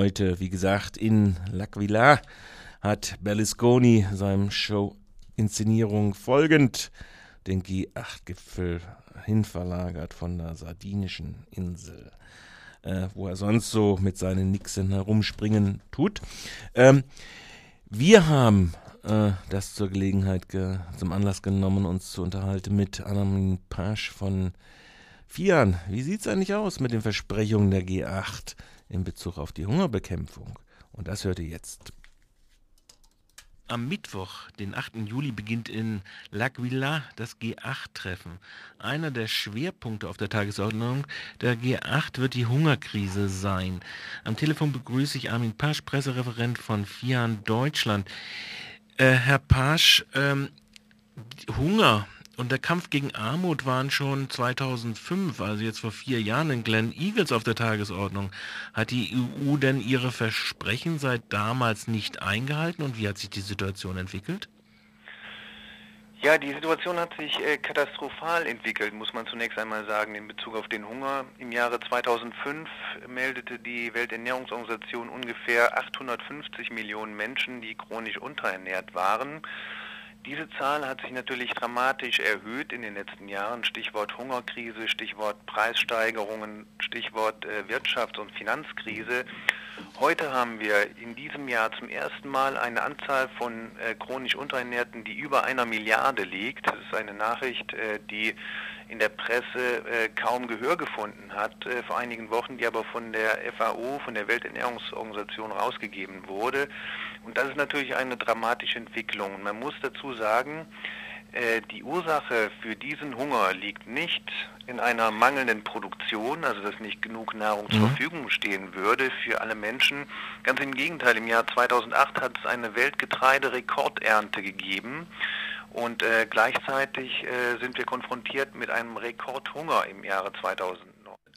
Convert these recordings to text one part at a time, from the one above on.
Heute, wie gesagt, in L'Aquila hat Berlusconi seinem Show-Inszenierung folgend den G8-Gipfel hinverlagert von der sardinischen Insel, äh, wo er sonst so mit seinen Nixen herumspringen tut. Ähm, wir haben äh, das zur Gelegenheit zum Anlass genommen, uns zu unterhalten mit Anamin Pasch von Fian. Wie sieht es eigentlich aus mit den Versprechungen der G8 in Bezug auf die Hungerbekämpfung? Und das hört ihr jetzt. Am Mittwoch, den 8. Juli, beginnt in L'Aquila das G8-Treffen. Einer der Schwerpunkte auf der Tagesordnung der G8 wird die Hungerkrise sein. Am Telefon begrüße ich Armin Pasch, Pressereferent von FIAN Deutschland. Äh, Herr Pasch, ähm, Hunger und der Kampf gegen Armut waren schon 2005, also jetzt vor vier Jahren, in Glen Eagles auf der Tagesordnung. Hat die EU denn ihre Versprechen seit damals nicht eingehalten und wie hat sich die Situation entwickelt? Ja, die Situation hat sich äh, katastrophal entwickelt, muss man zunächst einmal sagen, in Bezug auf den Hunger. Im Jahre 2005 meldete die Welternährungsorganisation ungefähr 850 Millionen Menschen, die chronisch unterernährt waren. Diese Zahl hat sich natürlich dramatisch erhöht in den letzten Jahren. Stichwort Hungerkrise, Stichwort Preissteigerungen, Stichwort äh, Wirtschafts- und Finanzkrise. Heute haben wir in diesem Jahr zum ersten Mal eine Anzahl von äh, chronisch Unterernährten, die über einer Milliarde liegt. Das ist eine Nachricht, äh, die in der Presse kaum Gehör gefunden hat vor einigen Wochen, die aber von der FAO, von der Welternährungsorganisation rausgegeben wurde. Und das ist natürlich eine dramatische Entwicklung. Man muss dazu sagen, äh, die Ursache für diesen Hunger liegt nicht in einer mangelnden Produktion, also dass nicht genug Nahrung mhm. zur Verfügung stehen würde für alle Menschen. Ganz im Gegenteil, im Jahr 2008 hat es eine Weltgetreiderekordernte gegeben. Und äh, gleichzeitig äh, sind wir konfrontiert mit einem Rekordhunger im Jahre 2000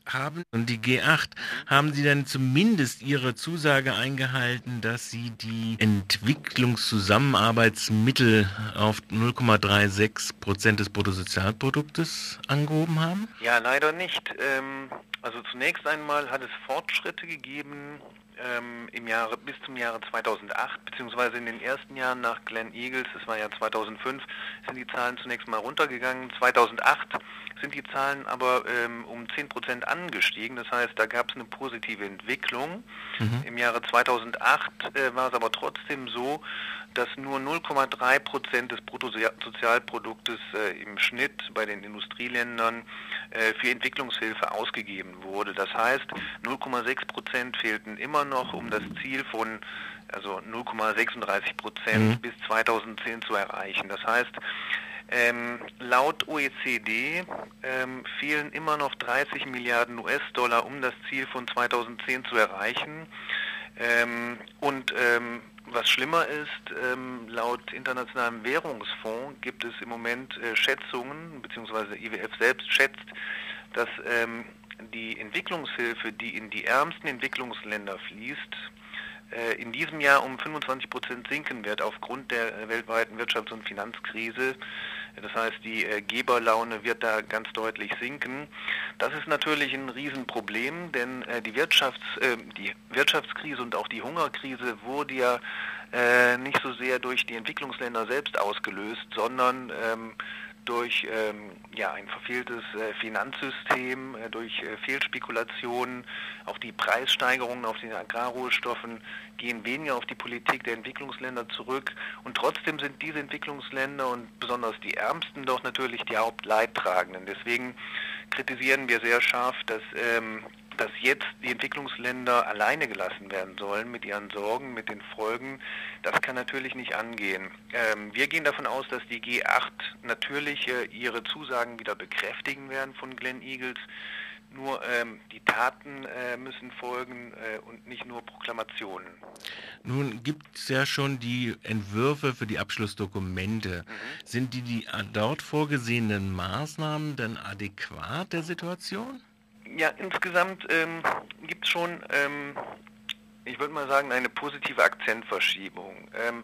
haben und die G8, haben Sie denn zumindest Ihre Zusage eingehalten, dass Sie die Entwicklungszusammenarbeitsmittel auf 0,36 Prozent des Bruttosozialproduktes angehoben haben? Ja, leider nicht. Ähm, also zunächst einmal hat es Fortschritte gegeben ähm, im Jahre bis zum Jahre 2008, beziehungsweise in den ersten Jahren nach Glen Eagles, das war ja 2005, sind die Zahlen zunächst mal runtergegangen. 2008 sind die Zahlen aber ähm, um 10 Prozent angestiegen. Das heißt, da gab es eine positive Entwicklung. Mhm. Im Jahre 2008 äh, war es aber trotzdem so, dass nur 0,3 Prozent des Bruttosozialproduktes äh, im Schnitt bei den Industrieländern äh, für Entwicklungshilfe ausgegeben wurde. Das heißt, 0,6 Prozent fehlten immer noch, um das Ziel von also 0,36 Prozent mhm. bis 2010 zu erreichen. Das heißt, ähm, laut OECD ähm, fehlen immer noch 30 Milliarden US-Dollar, um das Ziel von 2010 zu erreichen. Ähm, und ähm, was schlimmer ist, ähm, laut Internationalem Währungsfonds gibt es im Moment äh, Schätzungen, beziehungsweise IWF selbst schätzt, dass ähm, die Entwicklungshilfe, die in die ärmsten Entwicklungsländer fließt, äh, in diesem Jahr um 25 Prozent sinken wird aufgrund der weltweiten Wirtschafts- und Finanzkrise. Das heißt, die äh, Geberlaune wird da ganz deutlich sinken. Das ist natürlich ein Riesenproblem, denn äh, die, Wirtschafts-, die Wirtschaftskrise und auch die Hungerkrise wurde ja nicht so sehr durch die Entwicklungsländer selbst ausgelöst, sondern ähm, durch ähm, ja, ein verfehltes äh, Finanzsystem, äh, durch äh, Fehlspekulationen, auch die Preissteigerungen auf den Agrarrohstoffen gehen weniger auf die Politik der Entwicklungsländer zurück. Und trotzdem sind diese Entwicklungsländer und besonders die Ärmsten doch natürlich die Hauptleidtragenden. Deswegen kritisieren wir sehr scharf, dass ähm, dass jetzt die Entwicklungsländer alleine gelassen werden sollen mit ihren Sorgen, mit den Folgen, das kann natürlich nicht angehen. Ähm, wir gehen davon aus, dass die G8 natürlich äh, ihre Zusagen wieder bekräftigen werden von Glen Eagles. Nur ähm, die Taten äh, müssen folgen äh, und nicht nur Proklamationen. Nun gibt es ja schon die Entwürfe für die Abschlussdokumente. Mhm. Sind die, die dort vorgesehenen Maßnahmen denn adäquat der Situation? Ja, insgesamt ähm, gibt es schon, ähm, ich würde mal sagen, eine positive Akzentverschiebung. Ähm,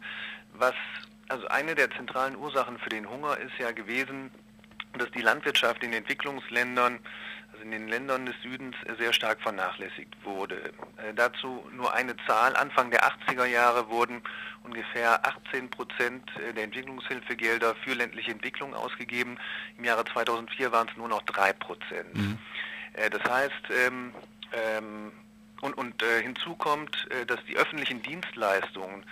was, also eine der zentralen Ursachen für den Hunger ist ja gewesen, dass die Landwirtschaft in Entwicklungsländern also in den Ländern des Südens, sehr stark vernachlässigt wurde. Äh, dazu nur eine Zahl. Anfang der 80er Jahre wurden ungefähr 18 Prozent der Entwicklungshilfegelder für ländliche Entwicklung ausgegeben. Im Jahre 2004 waren es nur noch drei Prozent. Mhm. Äh, das heißt, ähm, ähm, und, und äh, hinzu kommt, äh, dass die öffentlichen Dienstleistungen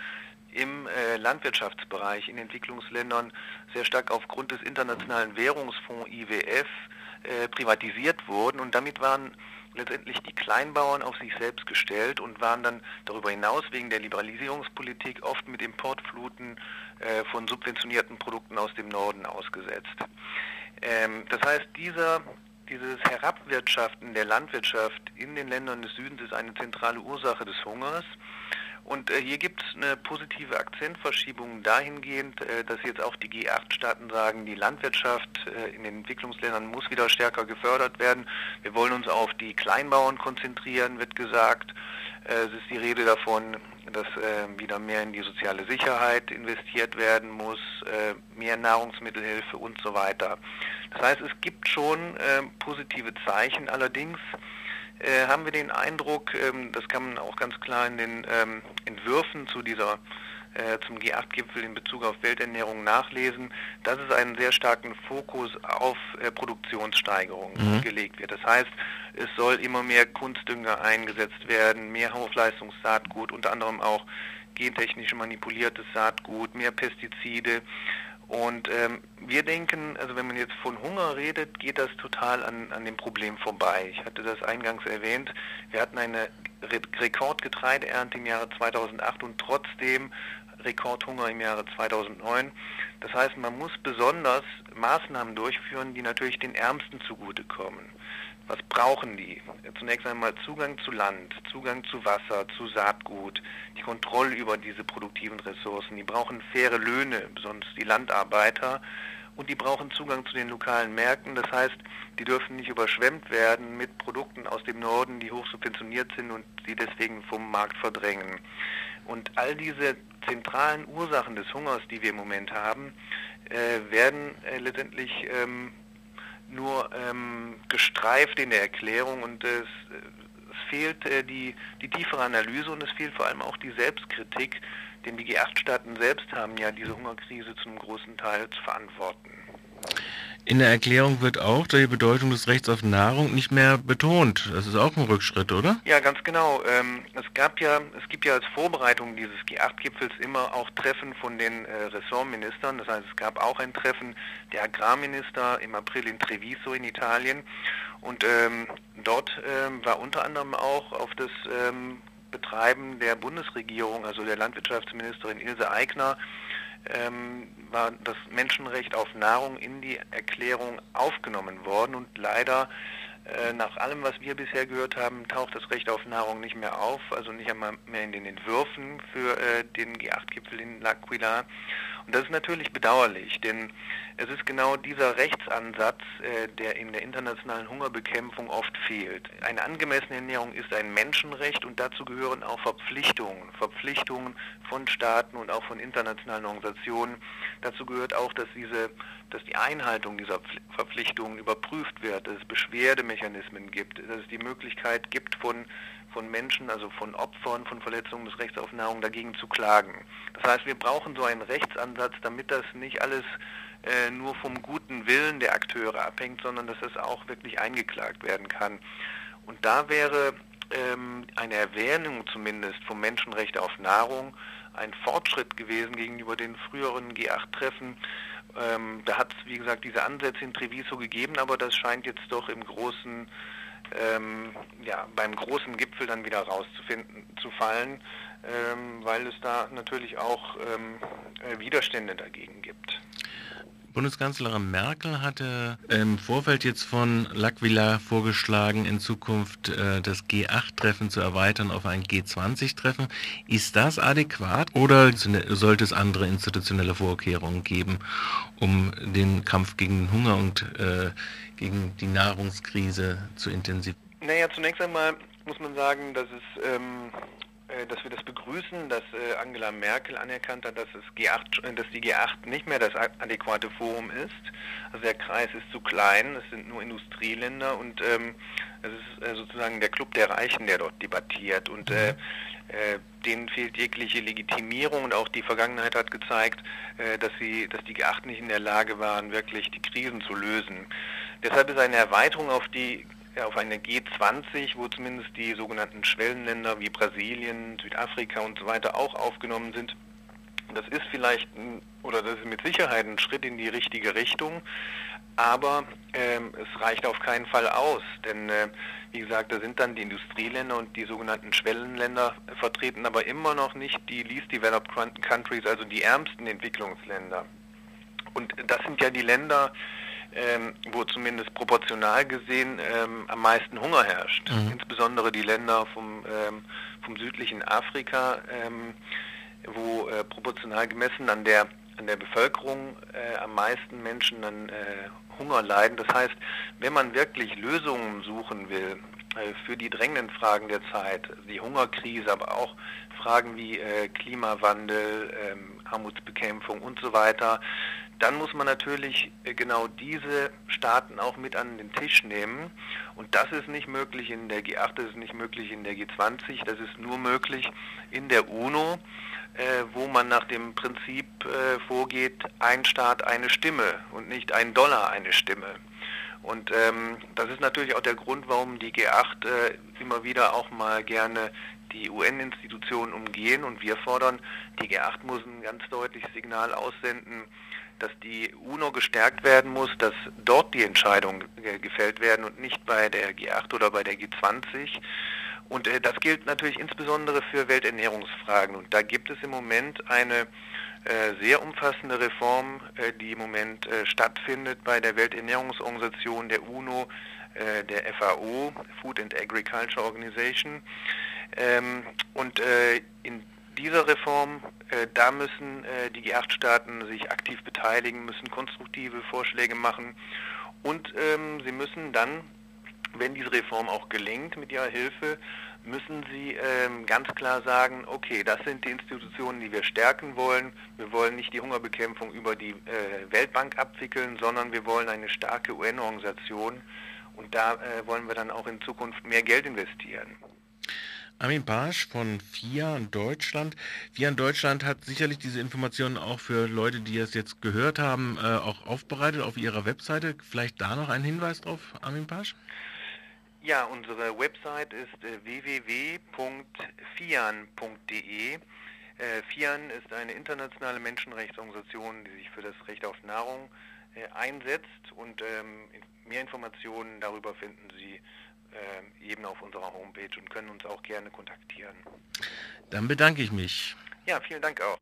im Landwirtschaftsbereich in Entwicklungsländern sehr stark aufgrund des Internationalen Währungsfonds IWF privatisiert wurden und damit waren letztendlich die Kleinbauern auf sich selbst gestellt und waren dann darüber hinaus wegen der Liberalisierungspolitik oft mit Importfluten von subventionierten Produkten aus dem Norden ausgesetzt. Ähm, das heißt, dieser dieses Herabwirtschaften der Landwirtschaft in den Ländern des Südens ist eine zentrale Ursache des Hungers. Und äh, hier gibt es eine positive Akzentverschiebung dahingehend, äh, dass jetzt auch die G8-Staaten sagen, die Landwirtschaft äh, in den Entwicklungsländern muss wieder stärker gefördert werden. Wir wollen uns auf die Kleinbauern konzentrieren, wird gesagt. Äh, es ist die Rede davon, dass äh, wieder mehr in die soziale Sicherheit investiert werden muss, äh, mehr Nahrungsmittelhilfe und so weiter. Das heißt, es gibt schon positive Zeichen. Allerdings äh, haben wir den Eindruck, ähm, das kann man auch ganz klar in den ähm, Entwürfen zu dieser äh, zum G8-Gipfel in Bezug auf Welternährung nachlesen, dass es einen sehr starken Fokus auf äh, Produktionssteigerung mhm. gelegt wird. Das heißt, es soll immer mehr Kunstdünger eingesetzt werden, mehr Hochleistungssaatgut, unter anderem auch gentechnisch manipuliertes Saatgut, mehr Pestizide. Und ähm, wir denken, also wenn man jetzt von Hunger redet, geht das total an, an dem Problem vorbei. Ich hatte das eingangs erwähnt. Wir hatten eine Re Rekordgetreideernte im Jahre 2008 und trotzdem Rekordhunger im Jahre 2009. Das heißt, man muss besonders Maßnahmen durchführen, die natürlich den Ärmsten zugutekommen. Was brauchen die? Zunächst einmal Zugang zu Land, Zugang zu Wasser, zu Saatgut, die Kontrolle über diese produktiven Ressourcen. Die brauchen faire Löhne, besonders die Landarbeiter. Und die brauchen Zugang zu den lokalen Märkten. Das heißt, die dürfen nicht überschwemmt werden mit Produkten aus dem Norden, die hoch subventioniert sind und sie deswegen vom Markt verdrängen. Und all diese zentralen Ursachen des Hungers, die wir im Moment haben, äh, werden äh, letztendlich ähm, nur ähm, gestreift in der Erklärung und es, es fehlt äh, die, die tiefere Analyse und es fehlt vor allem auch die Selbstkritik, denn die G8-Staaten selbst haben ja diese Hungerkrise zum großen Teil zu verantworten. In der Erklärung wird auch die Bedeutung des Rechts auf Nahrung nicht mehr betont. Das ist auch ein Rückschritt, oder? Ja, ganz genau. Ähm, es gab ja, es gibt ja als Vorbereitung dieses G8-Gipfels immer auch Treffen von den äh, Ressortministern. Das heißt, es gab auch ein Treffen der Agrarminister im April in Treviso in Italien. Und ähm, dort ähm, war unter anderem auch auf das ähm, Betreiben der Bundesregierung, also der Landwirtschaftsministerin Ilse Aigner, ähm, war das Menschenrecht auf Nahrung in die Erklärung aufgenommen worden und leider äh, nach allem, was wir bisher gehört haben, taucht das Recht auf Nahrung nicht mehr auf, also nicht einmal mehr in den Entwürfen für äh, den G8-Gipfel in L'Aquila. Und das ist natürlich bedauerlich, denn es ist genau dieser Rechtsansatz, äh, der in der internationalen Hungerbekämpfung oft fehlt. Eine angemessene Ernährung ist ein Menschenrecht und dazu gehören auch Verpflichtungen, Verpflichtungen von Staaten und auch von internationalen Organisationen. Dazu gehört auch, dass diese dass die Einhaltung dieser Verpflichtungen überprüft wird, dass es Beschwerdemechanismen gibt, dass es die Möglichkeit gibt von von Menschen, also von Opfern von Verletzungen des Rechts auf Nahrung dagegen zu klagen. Das heißt, wir brauchen so einen Rechtsansatz, damit das nicht alles äh, nur vom guten Willen der Akteure abhängt, sondern dass das auch wirklich eingeklagt werden kann. Und da wäre ähm, eine Erwähnung zumindest vom Menschenrecht auf Nahrung ein Fortschritt gewesen gegenüber den früheren G8-Treffen. Ähm, da hat es, wie gesagt, diese Ansätze in Treviso gegeben, aber das scheint jetzt doch im großen ähm, ja, beim großen Gipfel dann wieder rauszufinden, zu fallen, ähm, weil es da natürlich auch ähm, äh, Widerstände dagegen gibt. Bundeskanzlerin Merkel hatte im Vorfeld jetzt von L'Aquila vorgeschlagen, in Zukunft äh, das G8-Treffen zu erweitern auf ein G20-Treffen. Ist das adäquat oder sollte es andere institutionelle Vorkehrungen geben, um den Kampf gegen den Hunger und äh, gegen die Nahrungskrise zu intensivieren? Naja, zunächst einmal muss man sagen, dass es ähm, äh, dass wir das begrüßen, dass äh, Angela Merkel anerkannt hat, dass, es G8, äh, dass die G8 nicht mehr das adäquate Forum ist. Also der Kreis ist zu klein, es sind nur Industrieländer und ähm, es ist sozusagen der Club der Reichen, der dort debattiert. Und äh, äh, denen fehlt jegliche Legitimierung und auch die Vergangenheit hat gezeigt, äh, dass, sie, dass die G8 nicht in der Lage waren, wirklich die Krisen zu lösen. Deshalb ist eine Erweiterung auf die auf eine G20, wo zumindest die sogenannten Schwellenländer wie Brasilien, Südafrika und so weiter auch aufgenommen sind. Das ist vielleicht oder das ist mit Sicherheit ein Schritt in die richtige Richtung, aber ähm, es reicht auf keinen Fall aus, denn äh, wie gesagt, da sind dann die Industrieländer und die sogenannten Schwellenländer vertreten, aber immer noch nicht die least developed countries, also die ärmsten Entwicklungsländer. Und das sind ja die Länder, ähm, wo zumindest proportional gesehen ähm, am meisten Hunger herrscht. Mhm. Insbesondere die Länder vom, ähm, vom südlichen Afrika, ähm, wo äh, proportional gemessen an der, an der Bevölkerung äh, am meisten Menschen an äh, Hunger leiden. Das heißt, wenn man wirklich Lösungen suchen will für die drängenden Fragen der Zeit, die Hungerkrise, aber auch Fragen wie äh, Klimawandel, ähm, Armutsbekämpfung und so weiter, dann muss man natürlich äh, genau diese Staaten auch mit an den Tisch nehmen. Und das ist nicht möglich in der G8, das ist nicht möglich in der G20, das ist nur möglich in der UNO, äh, wo man nach dem Prinzip äh, vorgeht, ein Staat eine Stimme und nicht ein Dollar eine Stimme. Und ähm, das ist natürlich auch der Grund, warum die G8 äh, immer wieder auch mal gerne die UN-Institutionen umgehen und wir fordern, die G8 muss ein ganz deutliches Signal aussenden, dass die UNO gestärkt werden muss, dass dort die Entscheidungen gefällt werden und nicht bei der G8 oder bei der G20. Und äh, das gilt natürlich insbesondere für Welternährungsfragen. Und da gibt es im Moment eine äh, sehr umfassende Reform, äh, die im Moment äh, stattfindet bei der Welternährungsorganisation der UNO, der FAO, Food and Agriculture Organization. Ähm, und in dieser Reform, da müssen die G8-Staaten sich aktiv beteiligen, müssen konstruktive Vorschläge machen und ähm, sie müssen dann, wenn diese Reform auch gelingt mit ihrer Hilfe, müssen sie ähm, ganz klar sagen, okay, das sind die Institutionen, die wir stärken wollen. Wir wollen nicht die Hungerbekämpfung über die äh, Weltbank abwickeln, sondern wir wollen eine starke UN-Organisation und da äh, wollen wir dann auch in Zukunft mehr Geld investieren. Armin Barsch von FIA in Deutschland. FIA in Deutschland hat sicherlich diese Informationen auch für Leute, die es jetzt gehört haben, äh, auch aufbereitet auf ihrer Webseite. Vielleicht da noch ein Hinweis drauf, Armin Barsch? Ja, unsere Website ist äh, www.fian.de. Äh, FIAN ist eine internationale Menschenrechtsorganisation, die sich für das Recht auf Nahrung äh, einsetzt und ähm, mehr Informationen darüber finden Sie äh, eben auf unserer Homepage und können uns auch gerne kontaktieren. Dann bedanke ich mich. Ja, vielen Dank auch.